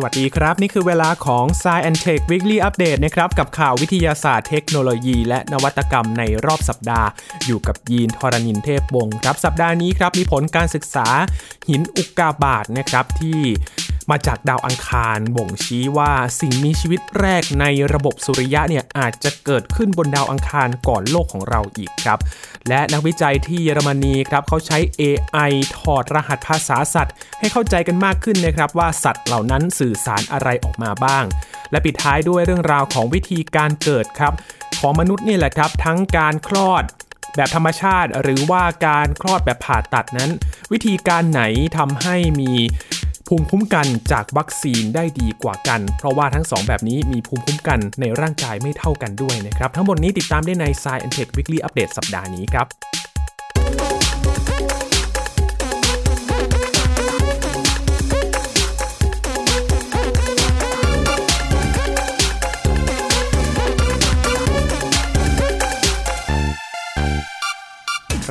สวัสดีครับ นี่คือเวลาของ s ซ e and Tech Weekly Update นะครับกับข่าววิทยาศาสตร์เทคโนโลยี และนวัตกรรมในรอบสัปดาห์ อยู่กับยีนทรณินเทพวงศ์ครับสัปดาห์นี้ครับมีผลการศึกษาหินอุกกาบาตนะครับที่ มาจากดาวอังคารบ่งชี้ว่าสิ่งมีชีวิตแรกในระบบสุริยะเนี่ยอาจจะเกิดขึ้นบนดาวอังคารก่อนโลกของเราอีกครับ และนักวิจัยที่เยอรมนีครับเขาใช้ AI ถอดรหัสภาษาสัตว์ ให้เข้าใจกันมากขึ้นนะครับว่าสัตว์เหล่านั้นสื่อสารอะไรออกมาบ้าง และปิดท้ายด้วยเรื่องราวของวิธีการเกิดครับ ของมนุษย์นี่แหละครับ ทั้งการคลอดแบบธรรมชาติหรือว่าการคลอดแบบผ่าตัดนั้น วิธีการไหนทำให้มี ภูมิคุ้มกันจากวัคซีนได้ดีกว่ากัน เพราะว่าทั้ง 2 แบบนี้มีภูมิคุ้มกันในร่างกายไม่เท่ากันด้วยนะครับ ทั้งหมดนี้ติดตามได้ใน Science Tech Weekly Update สัปดาห์นี้ครับ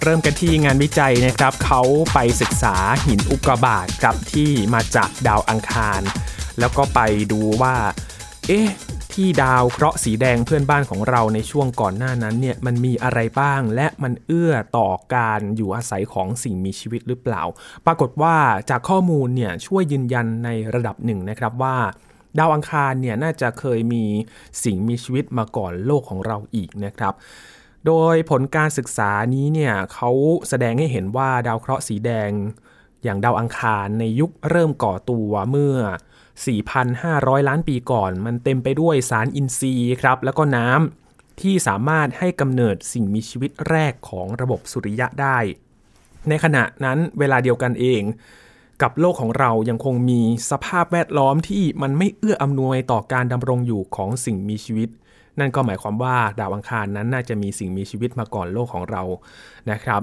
เริ่มกันที่งานวิจัยนะครับเขาไปศึกษาหินอุกกาบาตครับที่มาจากดาวอังคาร แล้วก็ไปดูว่า เอ๊ะที่ดาวเคราะห์สีแดงเพื่อนบ้านของเราในช่วงก่อนหน้านั้นเนี่ยมันมีอะไรบ้างและมันเอื้อต่อการอยู่อาศัยของสิ่งมีชีวิตหรือเปล่า ปรากฏว่าจากข้อมูลเนี่ยช่วยยืนยันในระดับหนึ่งนะครับว่าดาวอังคารเนี่ยน่าจะเคยมีสิ่งมีชีวิตมาก่อนโลกของเราอีกนะครับ โดยผลการศึกษานี้เนี่ยเขาแสดงให้เห็นว่าดาวเคราะห์สีแดง อย่างดาวอังคารในยุคเริ่มก่อตัวเมื่อ 4,500 ล้านปีก่อน มันเต็มไปด้วยสารอินทรีย์ครับ แล้วก็น้ำที่สามารถให้กำเนิดสิ่งมีชีวิตแรกของระบบสุริยะได้ ในขณะนั้นเวลาเดียวกันเองกับโลกของเรายังคงมีสภาพแวดล้อมที่มันไม่เอื้ออำนวยต่อการดำรงอยู่ของสิ่งมีชีวิต นั่นก็หมายความว่าดาวอังคารนั้นน่าจะมีสิ่งมีชีวิตมาก่อนโลกของเรานะครับ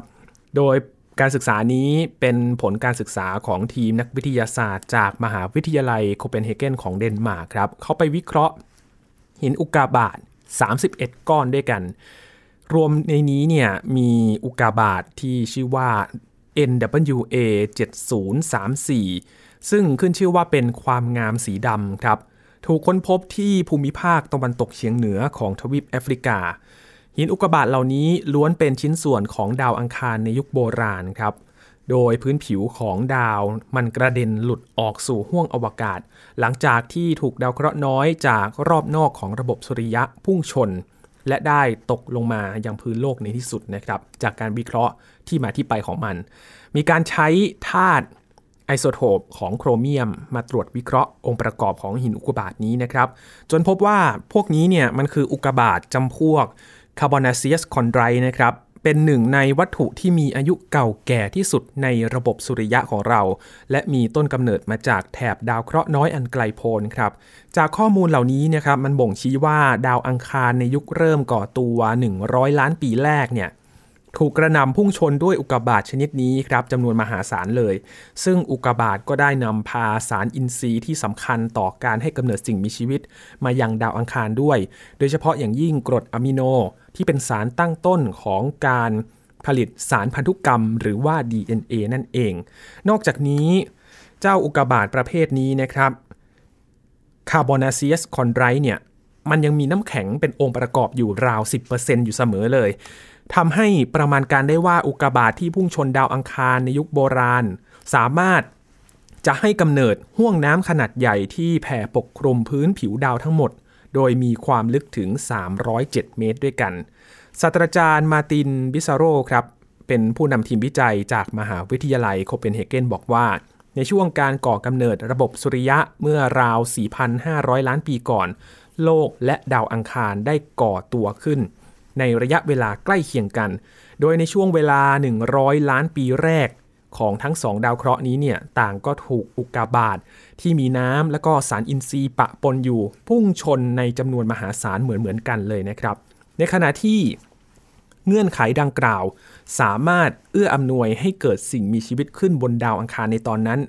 โดยการศึกษานี้เป็นผลการศึกษาของทีมนักวิทยาศาสตร์ จากมหาวิทยาลัยโคเปนเฮเกนของเดนมาร์กครับเขาไปวิเคราะห์หินอุกาบาต 31 ก้อนด้วยกัน รวมในนี้เนี่ยมีอุกกาบาตที่ชื่อว่า NWA 7034 ซึ่งขึ้นชื่อว่าเป็นความงามสีดำครับ ถูกค้นพบที่ภูมิภาคตะวันตกเฉียงเหนือของทวีปแอฟริกา หินอุกกาบาตเหล่านี้ล้วนเป็นชิ้นส่วนของดาวอังคารในยุคโบราณครับ โดยพื้นผิวของดาวมันกระเด็นหลุดออกสู่ห้วงอวกาศ หลังจากที่ถูกดาวเคราะห์น้อยจากรอบนอกของระบบสุริยะพุ่งชน และได้ตกลงมายังพื้นโลกในที่สุดนะครับ จากการวิเคราะห์ที่มาที่ไปของมัน มีการใช้ธาตุ ไอโซโทปของโครเมียมมาตรวจวิเคราะห์องค์ประกอบของหินอุกกาบาตนี้นะครับ จนพบว่าพวกนี้เนี่ยมันคืออุกกาบาตจำพวก carbonaceous chondrite นะครับ เป็นหนึ่งในวัตถุที่มีอายุเก่าแก่ที่สุดในระบบสุริยะของเรา และมีต้นกำเนิดมาจากแถบดาวเคราะห์น้อยอันไกลโพ้นครับ จากข้อมูลเหล่านี้นะครับมันบ่งชี้ว่าดาวอังคารในยุคเริ่มก่อตัว 100 ล้านปีแรกเนี่ย ถูกกระนำพุ่งชนด้วยอุกกาบาตชนิดนี้ครับจำนวนมหาศาลเลย ซึ่งอุกกาบาตก็ได้นำพาสารอินทรีย์ที่สำคัญต่อการให้กำเนิดสิ่งมีชีวิต มายังดาวอังคารด้วย โดยเฉพาะอย่างยิ่งกรดอะมิโน ที่เป็นสารตั้งต้นของการผลิตสารพันธุกรรม หรือว่า DNA นั่นเอง นอกจากนี้ เจ้าอุกกาบาตประเภทนี้นะครับคาร์บอนาเซียสคอนไรเนี่ยมันยังมีน้ำแข็งเป็นองค์ประกอบอยู่ราว 10%อยู่เสมอเลย ทำให้ประมาณการได้ว่าอุกกาบาตทที่พุ่งชนดาวอังคารในยุคโบราณ สามารถจะให้กำเนิดห่วงน้ำขนาดใหญ่ที่แผ่ปกคลุมพื้นผิวดาวทั้งหมด โดยมีความลึกถึง 307 เมตรด้วยกัน ศาสตราจารย์มาตินบิซาโรครับ เป็นผู้นำทีมวิจัยจากมหาวิทยาลัยโคเปนเฮเกนบอกว่า ในช่วงการก่อกำเนิดระบบสุริยะเมื่อราว 4,500 ล้านปีก่อน โลกและดาวอังคารได้ก่อตัวขึ้น ในระยะเวลาใกล้เคียงกัน โดยในช่วงเวลา 100 ล้านปีแรกของทั้งสองดาวเคราะห์นี้เนี่ยต่างก็ถูกอุกกาบาตที่มีน้ำและก็สารอินทรีย์ปะปนอยู่ พุ่งชนในจำนวนมหาศาลเหมือนเหมือนกันเลยนะครับ ในขณะที่เงื่อนไขดังกล่าว สามารถเอื้ออำนวยให้เกิดสิ่งมีชีวิตขึ้นบนดาวอังคารในตอนนั้น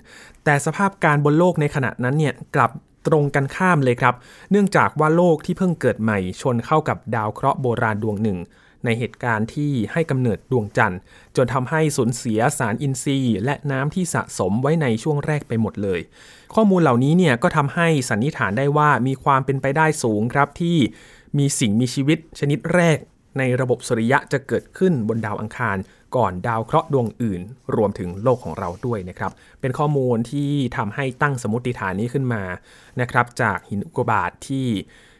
แต่สภาพการบนโลกในขณะนั้นเนี่ยกลับ ตรงกันข้ามเลยครับ เนื่องจากว่าโลกที่เพิ่งเกิดใหม่ชนเข้ากับดาวเคราะห์โบราณดวงหนึ่ง ในเหตุการณ์ที่ให้กำเนิดดวงจันทร์ จนทำให้สูญเสียสารอินทรีย์ และน้ำที่สะสมไว้ในช่วงแรกไปหมดเลย ข้อมูลเหล่านี้เนี่ยก็ทำให้สันนิษฐานได้ว่ามีความเป็นไปได้สูงครับที่มีสิ่งมีชีวิตชนิดแรกในระบบสุริยะจะเกิดขึ้นบนดาวอังคาร ก่อนดาวเคราะห์ดวงอื่น รวมถึงโลกของเราด้วยนะครับ เป็นข้อมูลที่ทำให้ตั้งสมมติฐานนี้ขึ้นมานะครับจากหินอุกกาบาตทที่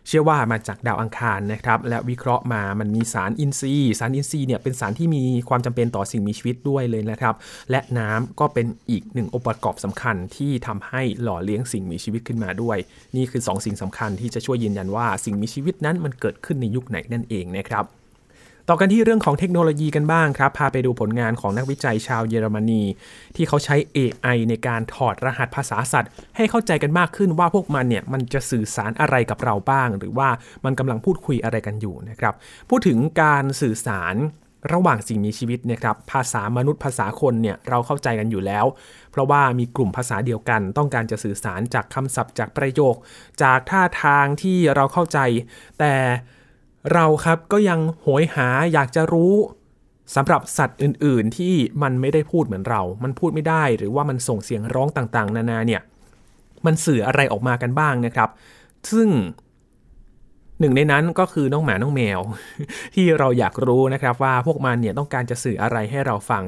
เชื่อว่ามาจากดาวอังคารนะครับ และวิเคราะห์มามันมีสารอินทรีย์ สารอินทรีย์เนี่ยเป็นสารที่มีความจำเป็นต่อสิ่งมีชีวิตด้วยเลยนะครับ และน้ำก็เป็นอีกหนึ่งองค์ประกอบสำคัญที่ทำให้หล่อเลี้ยงสิ่งมีชีวิตขึ้นมาด้วย นี่คือ 2สิ่งสำคัญที่จะช่วยยืนยันว่าสิ่งมีชีวิตนั้นมันเกิดขึ้นในยุคไหนนั่นเองนะครับ ต่อกันที่เรื่องของเทคโนโลยีกันบ้างครับ พาไปดูผลงานของนักวิจัยชาวเยอรมนี ที่เขาใช้ AI ในการถอดรหัสภาษาสัตว์ ให้เข้าใจกันมากขึ้นว่าพวกมันเนี่ยมันจะสื่อสารอะไรกับเราบ้าง หรือว่ามันกำลังพูดคุยอะไรกันอยู่นะครับ พูดถึงการสื่อสารระหว่างสิ่งมีชีวิตนะครับภาษามนุษย์ภาษาคนเนี่ยเราเข้าใจกันอยู่แล้ว เพราะว่ามีกลุ่มภาษาเดียวกัน ต้องการจะสื่อสารจากคำศัพท์จากประโยค จากท่าทางที่เราเข้าใจ แต่ เราครับก็ยังโหยหาอยากจะรู้สำหรับสัตว์อื่น ๆ ที่มันไม่ได้พูดเหมือนเรา มันพูดไม่ได้หรือว่ามันส่งเสียงร้องต่างๆ นานาเนี่ย มันสื่ออะไรออกมากันบ้างนะครับ ซึ่งหนึ่งในนั้นก็คือน้องหมาน้องแมว ที่เราอยากรู้นะครับว่าพวกมันเนี่ยต้องการจะสื่ออะไรให้เราฟัง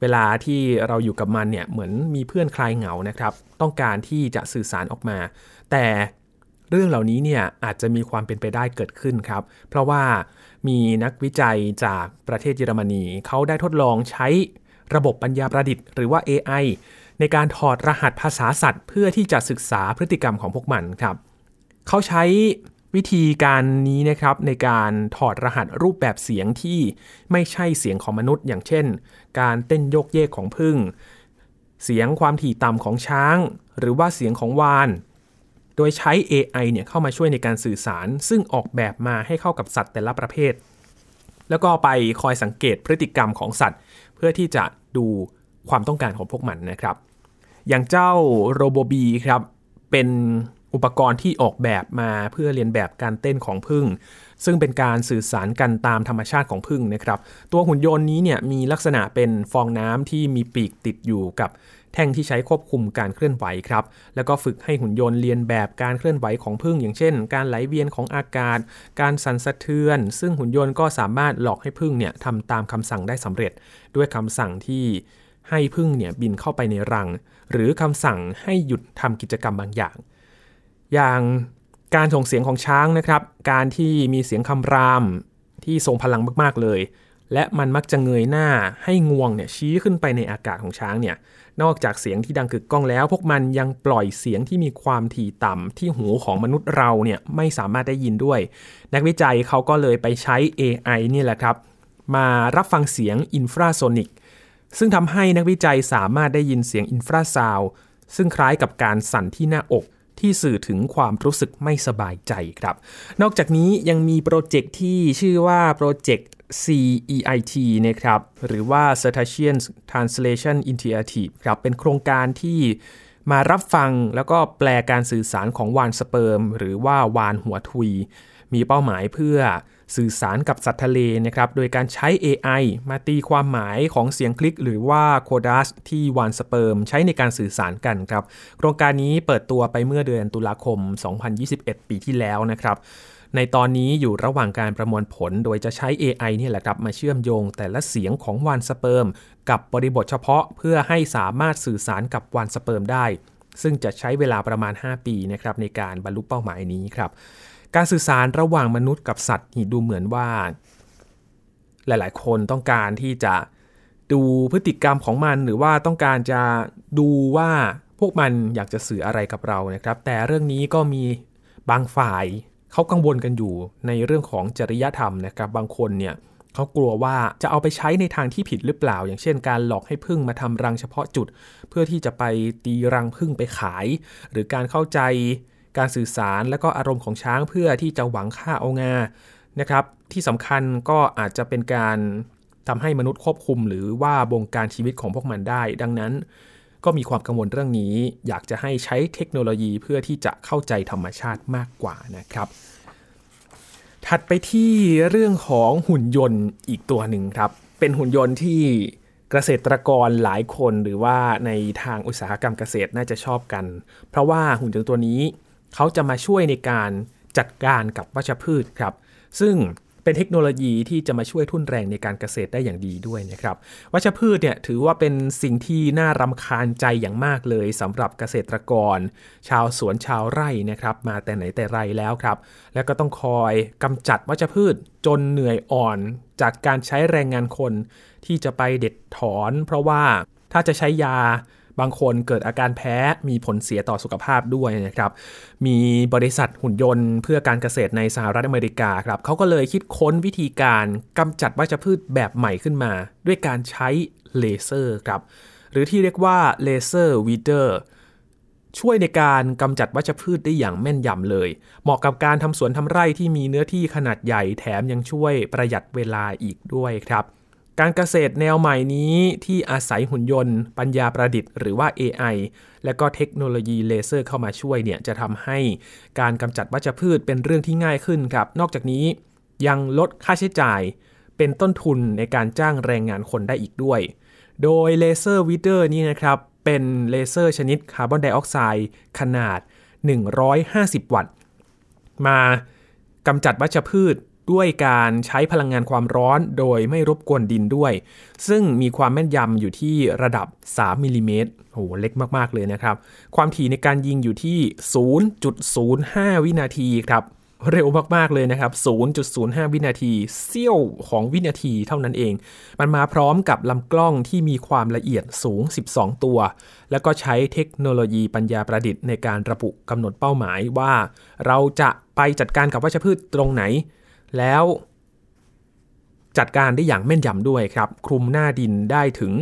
เวลาที่เราอยู่กับมันเนี่ยเหมือนมีเพื่อนคลายเหงานะครับ ต้องการที่จะสื่อสารออกมา แต่ เรื่องเหล่านี้เนี่ยอาจจะมีความเป็นไปได้เกิดขึ้นครับ เพราะว่ามีนักวิจัยจากประเทศเยอรมนีเขาได้ทดลองใช้ระบบปัญญาประดิษฐ์หรือว่า AI ในการถอดรหัสภาษาสัตว์ เพื่อที่จะศึกษาพฤติกรรมของพวกมันครับ เขาใช้วิธีการนี้นะครับในการถอดรหัสรูปแบบเสียงที่ไม่ใช่เสียงของมนุษย์ อย่างเช่น การเต้นโยกเยกของพึ่ง เสียงความถี่ต่ำของช้าง หรือว่าเสียงของวาน โดยใช้ AI เนี่ยเข้ามาช่วยในการสื่อสาร ซึ่งออกแบบมาให้เข้ากับสัตว์แต่ละประเภท แล้วก็ไปคอยสังเกตพฤติกรรมของสัตว์ เพื่อที่จะดูความต้องการของพวกมันนะครับ อย่างเจ้าโรโบบีครับเป็นอุปกรณ์ที่ออกแบบมาเพื่อเรียนแบบการเต้นของพึ่ง ซึ่งเป็นการสื่อสารกันตามธรรมชาติของพึ่งนะครับ ตัวหุ่นยนต์นี้เนี่ยมีลักษณะเป็นฟองน้ำที่มีปีกติดอยู่กับ แท่งที่ใช้ควบคุมการเคลื่อนไหวครับ แล้วก็ฝึกให้หุ่นยนต์เรียนแบบการเคลื่อนไหวของพึ่งอย่างเช่น การไหลเวียนของอากาศ การสั่นสะเทือน ซึ่งหุ่นยนต์ก็สามารถหลอกให้พึ่งเนี่ยทำตามคำสั่งได้สำเร็จ ด้วยคำสั่งที่ให้พึ่งเนี่ยบินเข้าไปในรัง หรือคำสั่งให้หยุดทำกิจกรรมบางอย่าง อย่างการส่งเสียงของช้างนะครับ การที่มีเสียงคำรามที่ทรงพลังมากๆเลย และมันมักจะเงยหน้าให้งวงเนี่ยชี้ขึ้นไปในอากาศของช้างเนี่ยนอกจากเสียงที่ดังกึกก้องแล้ว พวกมันยังปล่อยเสียงที่มีความถี่ต่ำที่หูของมนุษย์เราเนี่ยไม่สามารถได้ยินด้วย นักวิจัยเขาก็เลยไปใช้ AI นี่แหละครับ มารับฟังเสียงอินฟราโซนิกซึ่งทำให้นักวิจัยสามารถได้ยินเสียงอินฟราซาวซึ่งคล้ายกับการสั่นที่หน้าอกที่สื่อถึงความรู้สึกไม่สบายใจครับ นอกจากนี้ยังมีโปรเจกต์ที่ชื่อว่าโปรเจกต์ CEIT นะครับหรือว่า Cetacean Translation Initiative ครับเป็นโครงการที่มารับฟังแล้วก็แปลการสื่อสารของวานสเปิร์ม หรือว่าวาฬหัวทุย มีเป้าหมายเพื่อสื่อสารกับสัตว์ทะเลนะครับ โดยการใช้ AI มาตีความหมายของเสียงคลิก หรือว่าโคดัสที่วานสเปิร์ม ใช้ในการสื่อสารกันครับ โครงการนี้เปิดตัวไปเมื่อเดือนตุลาคม 2021 ปีที่แล้วนะครับ ในตอนนี้อยู่ระหว่างการประมวลผลโดยจะใช้ AI นี่แหละครับมาเชื่อมโยงแต่ละเสียงของวานสเปิร์ม กับบริบทเฉพาะเพื่อให้สามารถสื่อสารกับวานสเปิร์มได้ ซึ่งจะใช้เวลาประมาณ 5 ปีนะครับในการบรรลุเป้าหมายนี้ครับการสื่อสารระหว่างมนุษย์กับสัตว์นี่ดูเหมือนว่า หลาย ๆ คนต้องการที่จะดูพฤติกรรมของมัน หรือว่าต้องการจะดูว่าพวกมันอยากจะสื่ออะไรกับเรานะครับ แต่เรื่องนี้ก็มีบางฝ่าย เขากังวลกันอยู่ในเรื่องของจริยธรรมนะครับบางคนเนี่ยเขากลัวว่าจะเอาไปใช้ในทางที่ผิดหรือเปล่า อย่างเช่น การหลอกให้พึ่งมาทำรังเฉพาะจุด เพื่อที่จะไปตีรังพึ่งไปขาย หรือการเข้าใจการสื่อสารและก็อารมณ์ของช้างเพื่อที่จะหวังฆ่าเอางานะครับที่สำคัญก็อาจจะเป็นการทำให้มนุษย์ควบคุม หรือว่าบงการชีวิตของพวกมันได้ ดังนั้น ก็มีความกังวลเรื่องนี้ อยากจะให้ใช้เทคโนโลยีเพื่อที่จะเข้าใจธรรมชาติมากกว่านะครับ ถัดไปที่เรื่องของหุ่นยนต์อีกตัวหนึ่งครับ เป็นหุ่นยนต์ที่เกษตรกรหลายคนหรือว่าในทางอุตสาหกรรมเกษตรน่าจะชอบกัน เพราะว่าหุ่นยนต์ตัวนี้เขาจะมาช่วยในการจัดการกับวัชพืชครับ ซึ่ง เป็นเทคโนโลยีที่จะมาช่วยทุ่นแรงในการเกษตรได้อย่างดีด้วยนะครับวัชพืชเนี่ยถือว่าเป็นสิ่งที่น่ารำคาญใจอย่างมากเลยสำหรับเกษตรกร ชาวสวนชาวไร่นะครับ มาแต่ไหนแต่ไรแล้วครับ แล้วก็ต้องคอยกำจัดวัชพืชจนเหนื่อยอ่อนจากการใช้แรงงานคนที่จะไปเด็ดถอน เพราะว่าถ้าจะใช้ยา บางคนเกิดอาการแพ้มีผลเสียต่อสุขภาพด้วยนะครับ มีบริษัทหุ่นยนต์เพื่อการเกษตรในสหรัฐอเมริกาครับเขาก็เลยคิดค้นวิธีการกำจัดวัชพืชแบบใหม่ขึ้นมา ด้วยการใช้เลเซอร์ครับ หรือที่เรียกว่า laser weeder ช่วยในการกำจัดวัชพืชได้อย่างแม่นยำเลย เหมาะกับการทำสวนทำไร่ที่มีเนื้อที่ขนาดใหญ่แถมยังช่วยประหยัดเวลาอีกด้วยครับ การเกษตรแนวใหม่นี้ที่อาศัยหุ่นยนต์ ปัญญาประดิษฐ์หรือว่า AI และก็เทคโนโลยีเลเซอร์เข้ามาช่วยเนี่ยจะทำให้การกำจัดวัชพืชเป็นเรื่องที่ง่ายขึ้นครับ นอกจากนี้ยังลดค่าใช้จ่ายเป็นต้นทุนในการจ้างแรงงานคนได้อีกด้วย โดย laser weeder นี้นะครับ เป็นเลเซอร์ชนิดคาร์บอนไดออกไซด์ขนาด 150 วัตต์ มากำจัดวัชพืช ด้วยการใช้พลังงานความร้อนโดยไม่รบกวนดินด้วย ซึ่งมีความแม่นยำอยู่ที่ระดับ 3มิลิเมตรโหเล็กมาก ๆ เลยนะครับ ความถี่ในการยิงอยู่ที่ 0.05 วินาทีครับเร็วมาก ๆ เลยนะครับ 0.05 วินาทีเสี้ยวของวินาทีเท่านั้นเอง มันมาพร้อมกับลำกล้องที่มีความละเอียดสูง 12 ตัว แล้วก็ใช้เทคโนโลยีปัญญาประดิษฐ์ในการระบุกำหนดเป้าหมายว่า เราจะไปจัดการกับวัชพืชตรงไหน แล้วจัดการได้อย่างแม่นยำด้วยครับ คลุมหน้าดินได้ถึง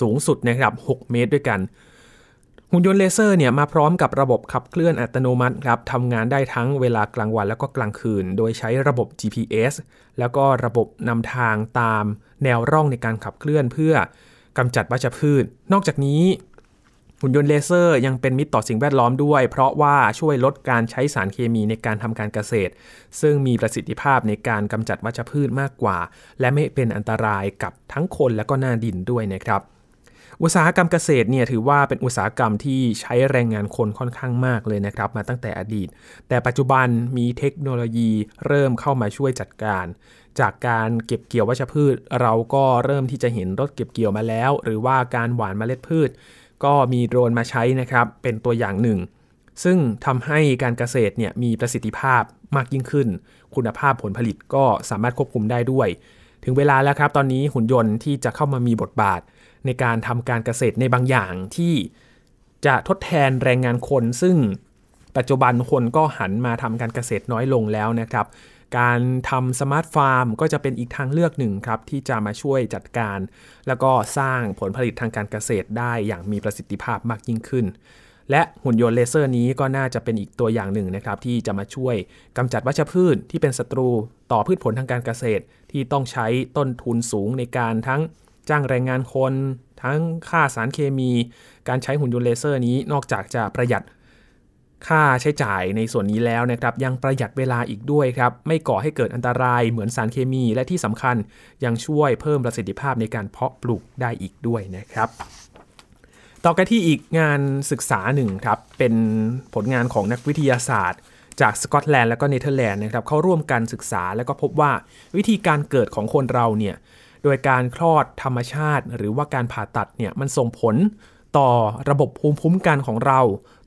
สูงสุดนะครับ 6 เมตรด้วยกัน หุ่นยนต์เลเซอร์เนี่ยมาพร้อมกับระบบขับเคลื่อนอัตโนมัติครับทำงานได้ทั้งเวลากลางวันแล้วก็กลางคืน โดยใช้ระบบ GPS แล้วก็ระบบนำทางตามแนวร่องในการขับเคลื่อนเพื่อกำจัดวัชพืช นอกจากนี้ หุ่นยนต์เลเซอร์ยังเป็นมิตรต่อสิ่งแวดล้อมด้วย เพราะว่าช่วยลดการใช้สารเคมีในการทำการเกษตร ซึ่งมีประสิทธิภาพในการกำจัดวัชพืชมากกว่า และไม่เป็นอันตรายกับทั้งคนและก็หน้าดินด้วยนะครับอุตสาหกรรมเกษตรเนี่ยถือว่าเป็นอุตสาหกรรมที่ใช้แรงงานคนค่อนข้างมากเลยนะครับ มาตั้งแต่อดีต แต่ปัจจุบันมีเทคโนโลยีเริ่มเข้ามาช่วยจัดการ จากการเก็บเกี่ยววัชพืช เราก็เริ่มที่จะเห็นรถเก็บเกี่ยวมาแล้ว หรือว่าการหว่านเมล็ดพืช ก็มีโดรนมาใช้นะครับเป็นตัวอย่างหนึ่ง ซึ่งทำให้การเกษตรเนี่ยมีประสิทธิภาพมากยิ่งขึ้น คุณภาพผลผลิตก็สามารถควบคุมได้ด้วย ถึงเวลาแล้วครับ ตอนนี้หุ่นยนต์ที่จะเข้ามามีบทบาท ในการทำการเกษตรในบางอย่างที่จะทดแทนแรงงานคน ซึ่งปัจจุบันคนก็หันมาทำการเกษตรน้อยลงแล้วนะครับ การทำสมาร์ทฟาร์มก็จะเป็นอีกทางเลือกหนึ่งครับ ที่จะมาช่วยจัดการ แล้วก็สร้างผลผลิตทางการเกษตรได้อย่างมีประสิทธิภาพมากยิ่งขึ้น และหุ่นยนต์เลเซอร์นี้ก็น่าจะเป็นอีกตัวอย่างหนึ่งนะครับ ที่จะมาช่วยกำจัดวัชพืชที่เป็นศัตรูต่อพืชผลทางการเกษตร ที่ต้องใช้ต้นทุนสูงในการทั้งจ้างแรงงานคน ทั้งค่าสารเคมี การใช้หุ่นยนต์เลเซอร์นี้นอกจากจะประหยัด ค่าใช้จ่ายในส่วนนี้แล้วนะครับยังประหยัดเวลาอีกด้วยครับไม่ก่อให้เกิดอันตรายเหมือนสารเคมีและที่สำคัญยังช่วยเพิ่มประสิทธิภาพในการเพาะปลูกได้อีกด้วยนะครับต่อกันที่อีกงานศึกษาหนึ่งครับเป็นผลงานของนักวิทยาศาสตร์ จากสกอตแลนด์และก็เนเธอร์แลนด์นะครับเขาร่วมกันศึกษาแล้วก็พบว่าวิธีการเกิดของคนเราเนี่ยโดยการคลอดธรรมชาติ หรือว่าการผ่าตัดเนี่ยมันส่งผลต่อระบบภูมิคุ้มกันของเรา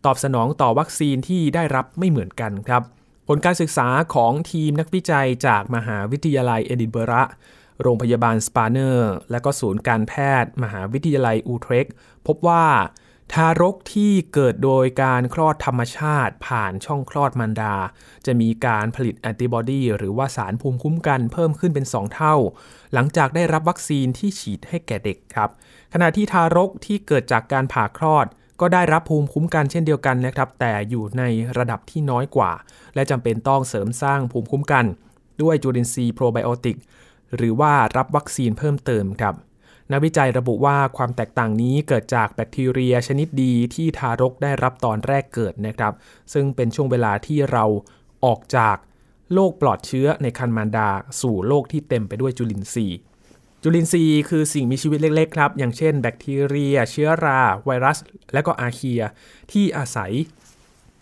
ตอบสนองต่อวัคซีนที่ได้รับไม่เหมือนกันครับ ผลการศึกษาของทีมนักวิจัยจากมหาวิทยาลัยเอดินบะระ โรงพยาบาล Spaarne และก็ศูนย์การแพทย์ มหาวิทยาลัยอูเทรคต์พบว่าทารกที่เกิดโดยการคลอดธรรมชาติผ่านช่องคลอดมารดา จะมีการผลิตแอนติบอดีหรือว่าสารภูมิคุ้มกันเพิ่มขึ้นเป็น 2 เท่า หลังจากได้รับวัคซีนที่ฉีดให้แก่เด็กครับ ขณะที่ทารกที่เกิดจากการผ่าคลอด ก็ได้รับภูมิคุ้มกันเช่นเดียวกันนะครับ แต่อยู่ในระดับที่น้อยกว่า และจำเป็นต้องเสริมสร้างภูมิคุ้มกัน ด้วยจุลินทรีย์โปรไบโอติกหรือว่ารับวัคซีนเพิ่มเติมครับนักวิจัยระบุว่าความแตกต่างนี้เกิดจากแบคทีเรียชนิดดีที่ทารกได้รับตอนแรกเกิดนะครับ ซึ่งเป็นช่วงเวลาที่เราออกจากโรคปลอดเชื้อในคันมารดา สู่โลกที่เต็มไปด้วยจุลินทรีย์ จุลินทรีย์คือสิ่งมีชีวิตเล็กๆ ครับ อย่างเช่น แบคทีเรีย เชื้อรา ไวรัส และก็อาเคีย ที่อาศัย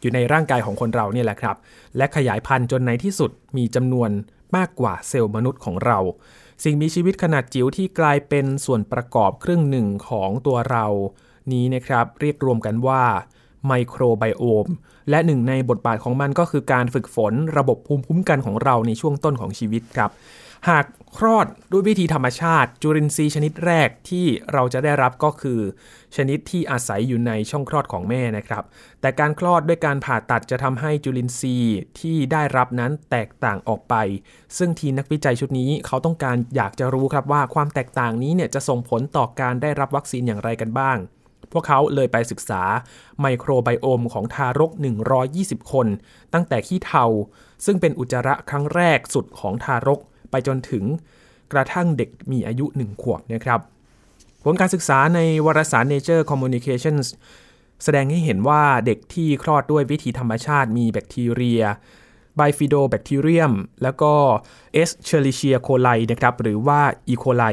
อยู่ในร่างกายของคนเราเนี่ยแหละครับ และขยายพันธุ์จนในที่สุดมีจำนวนมากกว่าเซลล์มนุษย์ของเรา สิ่งมีชีวิตขนาดจิ๋วที่กลายเป็นส่วนประกอบครึ่งหนึ่งของตัวเรานี้นะครับ เรียกรวมกันว่าไมโครไบโอม และหนึ่งในบทบาทของมันก็คือการฝึกฝนระบบภูมิคุ้มกันของเราในช่วงต้นของชีวิตครับ หากคลอดด้วยวิธีธรรมชาติ จุลินทรีย์ชนิดแรกที่เราจะได้รับก็คือ ชนิดที่อาศัยอยู่ในช่องคลอดของแม่นะครับ แต่การคลอดด้วยการผ่าตัดจะทำให้จุลินทรีย์ที่ได้รับนั้นแตกต่างออกไป ซึ่งทีมนักวิจัยชุดนี้เขาต้องการอยากจะรู้ครับว่าความแตกต่างนี้เนี่ยจะส่งผลต่อการได้รับวัคซีนอย่างไรกันบ้างพวกเขาเลยไปศึกษาไมโครไบโอมของทารก 120 คน ตั้งแต่ขี้เทา ซึ่งเป็นอุจจาระครั้งแรกสุดของทารก ไปจนถึงกระทั่งเด็กมีอายุ 1 ขวบนะครับผลการศึกษาในวารสาร Nature Communications แสดงให้เห็นว่าเด็กที่คลอดด้วยวิธีธรรมชาติมีแบคทีเรีย ไบฟิโดแบคทีเรียม แล้วก็เอสเชลิเชียโคไลนะครับหรือว่าอีโคไล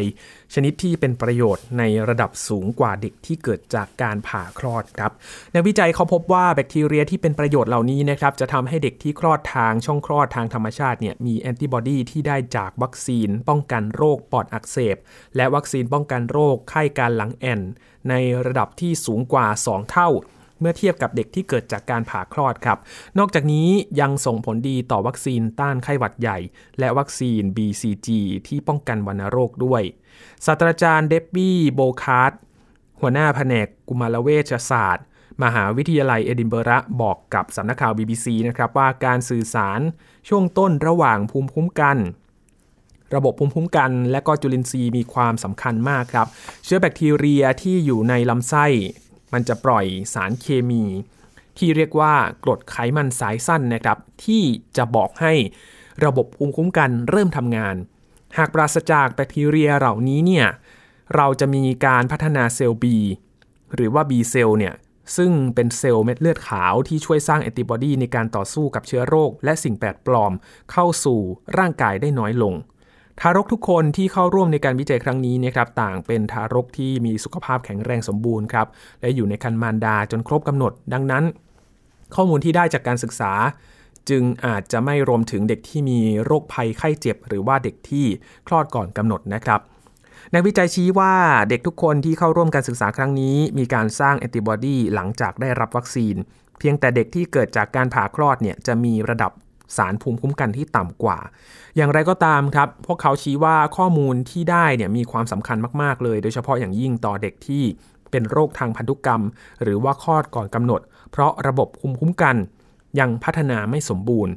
ชนิดที่เป็นประโยชน์ในระดับสูงกว่าเด็กที่เกิดจากการผ่าคลอดครับนักวิจัยเขาพบว่าแบคทีเรียที่เป็นประโยชน์เหล่านี้นะครับจะทำให้เด็กที่คลอดทางช่องคลอดทางธรรมชาติเนี่ยมีแอนติบอดีที่ได้จากวัคซีน ป้องกันโรคปอดอักเสบ และวัคซีนป้องกันโรคไข้กาฬหลังแอ่นในระดับที่สูงกว่า 2 เท่า เมื่อเทียบกับเด็กที่เกิดจากการผ่าคลอดครับ นอกจากนี้ยังส่งผลดีต่อวัคซีนต้านไข้หวัดใหญ่ และวัคซีน BCG ที่ป้องกันวัณโรคด้วย ศาสตราจารย์เดบบี้โบคาร์ดหัวหน้าแผนกกุมารเวชศาสตร์ มหาวิทยาลัยเอดินเบระบอกกับสำนักข่าว BBC นะครับว่าการสื่อสารช่วงต้นระหว่างภูมิคุ้มกันระบบภูมิคุ้มกันและก็จุลินทรีย์มีความสำคัญมากครับ เชื้อแบคทีเรียที่อยู่ในลำไส้ มันจะปล่อยสารเคมี ที่เรียกว่ากรดไขมันสายสั้นนะครับ ที่จะบอกให้ระบบภูมิคุ้มกันเริ่มทำงาน หากปราศจากแบคทีเรียเหล่านี้เนี่ยเราจะมีการพัฒนาเซลล์ B หรือว่า B เซลล์เนี่ยซึ่งเป็นเซลล์เม็ดเลือดขาวที่ช่วยสร้างแอนติบอดีในการต่อสู้กับเชื้อโรค และสิ่งแปลกปลอมเข้าสู่ร่างกายได้น้อยลง ทารกทุกคนที่เข้าร่วมในการวิจัยครั้งนี้นะครับต่างเป็นทารกที่มีสุขภาพแข็งแรงสมบูรณ์ครับและอยู่ในคันมารดาจนครบกำหนด ดังนั้น ข้อมูลที่ได้จากการศึกษา จึงอาจจะไม่รวมถึงเด็กที่มีโรคภัยไข้เจ็บ หรือว่าเด็กที่คลอดก่อนกำหนดนะครับนักวิจัยชี้ว่าเด็กทุกคนที่เข้าร่วมการศึกษาครั้งนี้ มีการสร้างแอนติบอดีหลังจากได้รับวัคซีน เพียงแต่เด็กที่เกิดจากการผ่าคลอดเนี่ยจะมีระดับ สารภูมิคุ้มกันที่ต่ำกว่า อย่างไรก็ตามครับ พวกเขาชี้ว่าข้อมูลที่ได้เนี่ยมีความสำคัญมากๆเลย โดยเฉพาะอย่างยิ่งต่อเด็กที่เป็นโรคทางพันธุกรรม หรือว่าคลอดก่อนกำหนด เพราะระบบภูมิคุ้มกัน ยังพัฒนาไม่สมบูรณ์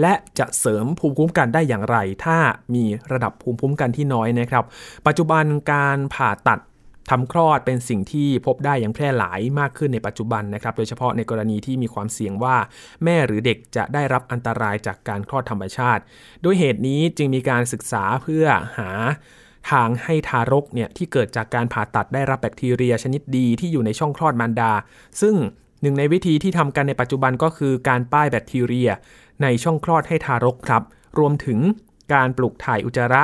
และจะเสริมภูมิคุ้มกันได้อย่างไร ถ้ามีระดับภูมิคุ้มกันที่น้อยนะครับ ปัจจุบันการผ่าตัด ทำคลอดเป็นสิ่งที่พบได้อย่างแพร่หลายมากขึ้นในปัจจุบันนะครับ โดยเฉพาะในกรณีที่มีความเสี่ยงว่าแม่หรือเด็กจะได้รับอันตรายจากการคลอดธรรมชาติ ด้วยเหตุนี้จึงมีการศึกษาเพื่อหาทางให้ทารกเนี่ยที่เกิดจากการผ่าตัดได้รับแบคทีเรียชนิดดีที่อยู่ในช่องคลอดมารดา ซึ่งหนึ่งในวิธีที่ทำกันในปัจจุบันก็คือการป้ายแบคทีเรีย ในช่องคลอดให้ทารกครับ รวมถึงการปลูกถ่ายอุจจาระ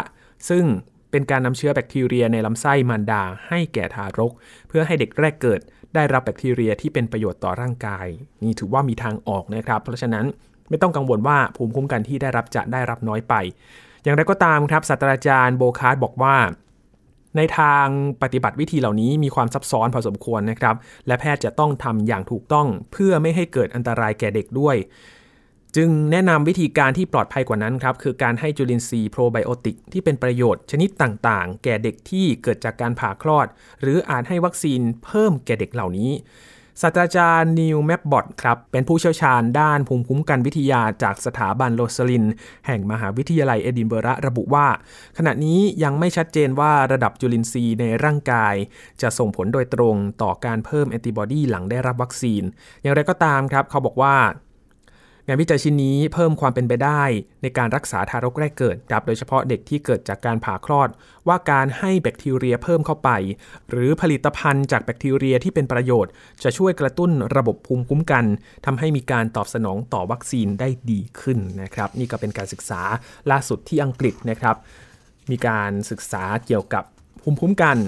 ซึ่ง เป็นการนำเชื้อแบคทีเรียในลำไส้มารดาให้แก่ทารก เพื่อให้เด็กแรกเกิด ได้รับแบคทีเรียที่เป็นประโยชน์ต่อร่างกาย นี่ถือว่ามีทางออกนะครับ เพราะฉะนั้นไม่ต้องกังวลว่าภูมิคุ้มกันที่ได้รับจะได้รับน้อยไป อย่างไรก็ตามครับศาสตราจารย์โบคาร์ดบอกว่า ในทางปฏิบัติวิธีเหล่านี้มีความซับซ้อนพอสมควรนะครับ และแพทย์จะต้องทำอย่างถูกต้องเพื่อไม่ให้เกิดอันตรายแก่เด็กด้วย จึงแนะนำวิธีการที่ปลอดภัยกว่านั้นครับ คือการให้จุลินทรีย์โปรไบโอติกที่เป็นประโยชน์ชนิดต่างๆ แก่เด็กที่เกิดจากการผ่าคลอด หรืออาจให้วัคซีนเพิ่มแก่เด็กเหล่านี้ศาสตราจารย์นีล แมบบอตต์ครับ เป็นผู้เชี่ยวชาญด้านภูมิคุ้มกันวิทยาจากสถาบันโรสลิน แห่งมหาวิทยาลัยเอดินเบระระบุว่า ขณะนี้ยังไม่ชัดเจนว่าระดับจุลินทรีย์ในร่างกาย จะส่งผลโดยตรงต่อการเพิ่มแอนติบอดีหลังได้รับวัคซีน อย่างไรก็ตามครับ เขาบอกว่า งานวิจัยชิ้นนี้เพิ่มความเป็นไปได้ ในการรักษาทารกแรกเกิดครับโดยเฉพาะเด็กที่เกิดจากการผ่าคลอด ว่าการให้แบคทีเรียเพิ่มเข้าไป หรือผลิตภัณฑ์จากแบคทีเรียที่เป็นประโยชน์ จะช่วยกระตุ้นระบบภูมิคุ้มกันทำให้มีการตอบสนองต่อวัคซีนได้ดีขึ้นนะครับ นี่ก็เป็นการศึกษาล่าสุดที่อังกฤษนะครับ มีการศึกษาเกี่ยวกับภูมิคุ้มกัน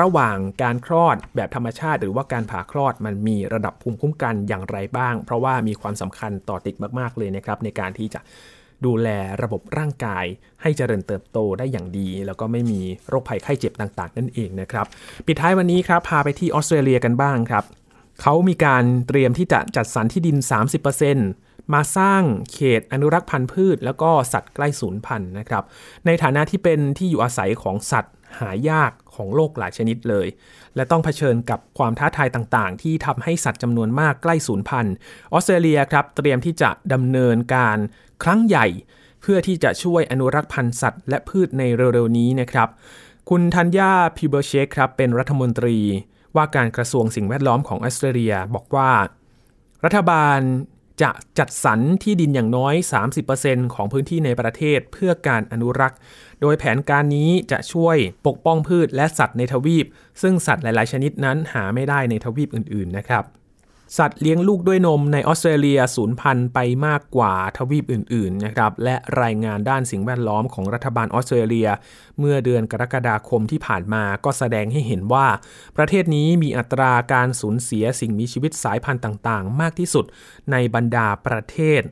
ระหว่างการคลอดแบบธรรมชาติ หรือว่าการผ่าคลอดมันมีระดับภูมิคุ้มกันอย่างไรบ้าง เพราะว่ามีความสำคัญต่อเด็กมากๆเลยนะครับ ในการที่จะดูแลระบบร่างกายให้เจริญเติบโตได้อย่างดี แล้วก็ไม่มีโรคภัยไข้เจ็บต่าง ๆ นั่นเองนะครับ ปิดท้ายวันนี้ครับพาไปที่ออสเตรเลียกันบ้างครับเขามีการเตรียมที่จะจัดสรรที่ดิน 30%มาสร้างเขตอนุรักษ์พันธุ์พืช แล้วก็สัตว์ใกล้สูญพันธุ์นะครับในฐานะที่เป็นที่อยู่อาศัยของสัตว์ หายากของโลกหลายชนิดเลย และต้องเผชิญกับความท้าทายต่างๆ ที่ทำให้สัตว์จำนวนมากใกล้สูญพันธุ์ออสเตรเลียครับเตรียมที่จะดำเนินการครั้งใหญ่ เพื่อที่จะช่วยอนุรักษ์พันธุ์สัตว์และพืชในเร็วๆนี้นะครับ คุณธัญญาพิเบอร์เชคครับเป็นรัฐมนตรี ว่าการกระทรวงสิ่งแวดล้อมของออสเตรเลียบอกว่า รัฐบาล จะจัดสรรที่ดินอย่างน้อย 30%ของพื้นที่ในประเทศเพื่อการอนุรักษ์ โดยแผนการนี้จะช่วยปกป้องพืชและสัตว์ในทวีป ซึ่งสัตว์หลาย ๆ ชนิดนั้นหาไม่ได้ในทวีปอื่น ๆ นะครับ สัตว์เลี้ยงลูกด้วยนมในออสเตรเลียสูญพันธุ์ไปมากกว่าทวีปอื่นๆนะครับและรายงานด้านสิ่งแวดล้อมของรัฐบาลออสเตรเลีย เมื่อเดือนกรกฎาคมที่ผ่านมาก็แสดงให้เห็นว่า ประเทศนี้มีอัตราการสูญเสียสิ่งมีชีวิตสายพันธุ์ต่างๆ มากที่สุดในบรรดาประเทศ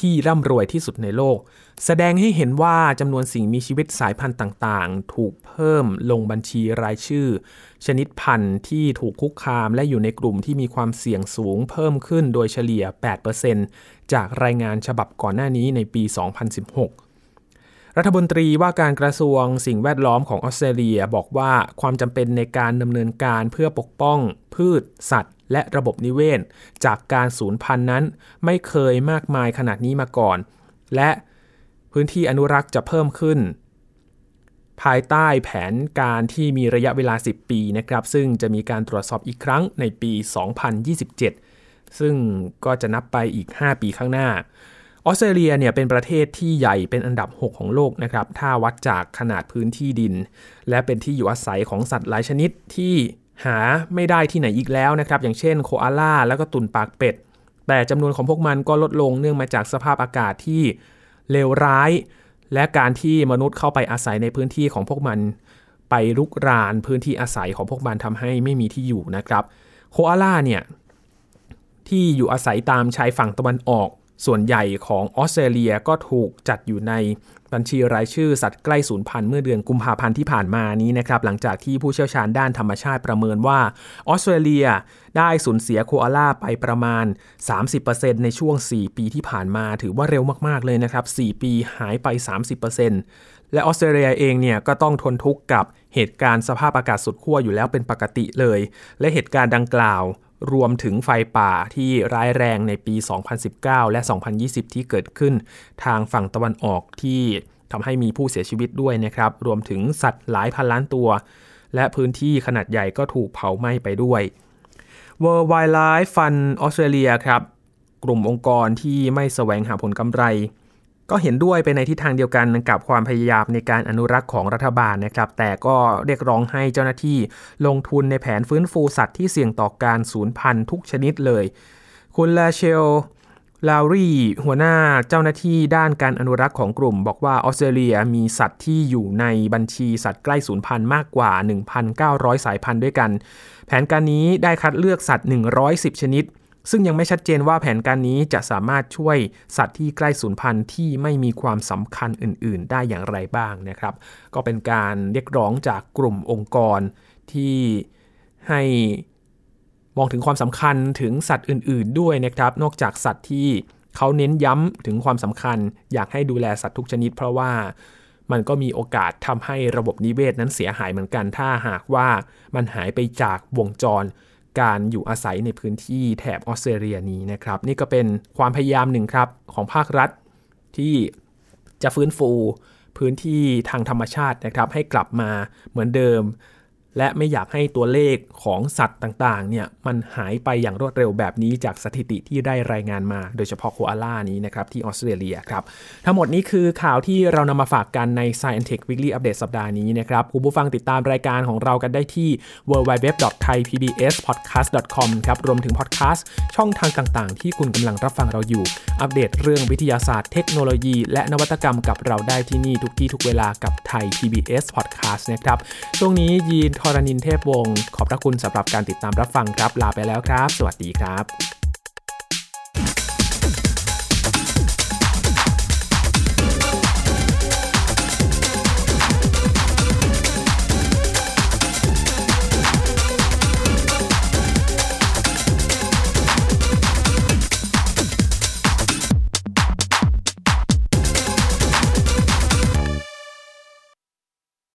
ที่ร่ำรวยที่สุดในโลก แสดงให้เห็นว่าจำนวนสิ่งมีชีวิตสายพันธุ์ต่างๆ ถูกเพิ่มลงบัญชีรายชื่อ ชนิดพันธุ์ที่ถูกคุกคามและอยู่ในกลุ่มที่มีความเสี่ยงสูงเพิ่มขึ้นโดยเฉลี่ย 8%จากรายงานฉบับก่อนหน้านี้ในปี 2016 รัฐมนตรีว่าการกระทรวงสิ่งแวดล้อมของออสเตรเลียบอกว่าความจำเป็นในการดำเนินการเพื่อปกป้อง พืช สัตว์ และระบบนิเวศ จากการสูญพันธุ์นั้น ไม่เคยมากมายขนาดนี้มาก่อน และพื้นที่อนุรักษ์จะเพิ่มขึ้น ภายใต้แผนการที่มีระยะเวลา 10 ปีนะครับซึ่งจะมีการตรวจสอบอีกครั้งในปี 2027ซึ่งก็จะนับไปอีก 5 ปีข้างหน้า ออสเตรเลียเนี่ยเป็นประเทศที่ใหญ่เป็นอันดับ 6 ของโลกนะครับ ถ้าวัดจากขนาดพื้นที่ดิน และเป็นที่อยู่อาศัยของสัตว์หลายชนิดที่หาไม่ได้ที่ไหนอีกแล้วนะครับ อย่างเช่นโคอาล่าแล้วก็ตุ่นปากเป็ด แต่จำนวนของพวกมันก็ลดลงเนื่องมาจากสภาพอากาศที่เลวร้าย และการที่มนุษย์เข้าไปอาศัยในพื้นที่ของพวกมัน ไปรุกรานพื้นที่อาศัยของพวกมันทำให้ไม่มีที่อยู่นะครับ โคอาล่าเนี่ยที่อยู่อาศัยตามชายฝั่งตะวันออก ส่วนใหญ่ของออสเตรเลียก็ถูกจัดอยู่ในบัญชีรายชื่อสัตว์ใกล้สูญพันธุ์เมื่อเดือนกุมภาพันธ์ที่ผ่านมานี้นะครับหลังจากที่ผู้เชี่ยวชาญด้านธรรมชาติประเมินว่าออสเตรเลียได้สูญเสียโคอาล่าไปประมาณ 30%ในช่วง 4 ปีที่ผ่านมาถือว่าเร็วมากๆเลยนะครับ 4 ปีหายไป 30%และออสเตรเลียเองเนี่ยก็ต้องทนทุกข์กับเหตุการณ์สภาพอากาศสุดขั้วอยู่แล้วเป็นปกติเลย และเหตุการณ์ดังกล่าว รวมถึงไฟป่าที่ร้ายแรงในปี 2019 และ 2020 ที่เกิดขึ้นทางฝั่งตะวันออกที่ทำให้มีผู้เสียชีวิตด้วยนะครับ รวมถึงสัตว์หลายพันล้านตัว และพื้นที่ขนาดใหญ่ก็ถูกเผาไหม้ไปด้วย World Wildlife Fund Australia ครับ กลุ่มองค์กรที่ไม่แสวงหาผลกำไร ก็เห็นด้วยไปในทิศทางเดียวกันกับความพยายามในการอนุรักษ์ของรัฐบาลนะครับ แต่ก็เรียกร้องให้เจ้าหน้าที่ลงทุนในแผนฟื้นฟูสัตว์ที่เสี่ยงต่อการสูญพันธุ์ทุกชนิดเลย คุณลาเชลลาวรีหัวหน้าเจ้าหน้าที่ด้านการอนุรักษ์ของกลุ่ม บอกว่าออสเตรเลียมีสัตว์ที่อยู่ในบัญชีสัตว์ใกล้สูญพันธุ์มากกว่า 1,900 สายพันธุ์ด้วยกัน แผนการนี้ได้คัดเลือกสัตว์ 110 ชนิด ซึ่งยังไม่ชัดเจนว่าแผนการนี้จะสามารถช่วยสัตว์ที่ใกล้สูญพันธุ์ที่ไม่มีความสำคัญอื่น ๆ ได้อย่างไรบ้างนะครับ ก็เป็นการเรียกร้องจากกลุ่มองค์กรที่ให้มองถึงความสำคัญถึงสัตว์อื่น ๆ ด้วยนะครับ นอกจากสัตว์ที่เขาเน้นย้ำถึงความสำคัญ อยากให้ดูแลสัตว์ทุกชนิด เพราะว่ามันก็มีโอกาสทำให้ระบบนิเวศนั้นเสียหายเหมือนกัน ถ้าหากว่ามันหายไปจากวงจร การอยู่อาศัยในพื้นที่แถบออสเตรเลียนี้นะครับ นี่ก็เป็นความพยายามหนึ่งครับของภาครัฐที่จะฟื้นฟูพื้นที่ทางธรรมชาตินะครับ ให้กลับมาเหมือนเดิม และไม่อยากให้ตัวเลขของสัตว์ต่างๆเนี่ยมันหายไปอย่างรวดเร็วแบบนี้จากสถิติที่ได้รายงานมา โดยเฉพาะโคอาล่านี้นะครับที่ออสเตรเลียครับ ทั้งหมดนี้คือข่าวที่เรานำมาฝากกันใน Science Tech Weekly Update สัปดาห์นี้นะครับคุณผู้ฟังติดตามรายการของเรากันได้ที่ www.thaipbspodcast.com ครับรวมถึงพอดแคสต์ช่องทางต่างๆ ที่คุณกำลังรับฟังเราอยู่ อัปเดตเรื่องวิทยาศาสตร์ เทคโนโลยี และนวัตกรรมกับเราได้ที่นี่ทุกที่ทุกเวลากับไทย PBS Podcast นะครับช่วงนี้ยีนทรณินเทพวงศ์ขอบพระคุณสำหรับการติดตามรับฟังครับ ลาไปแล้วครับ สวัสดีครับ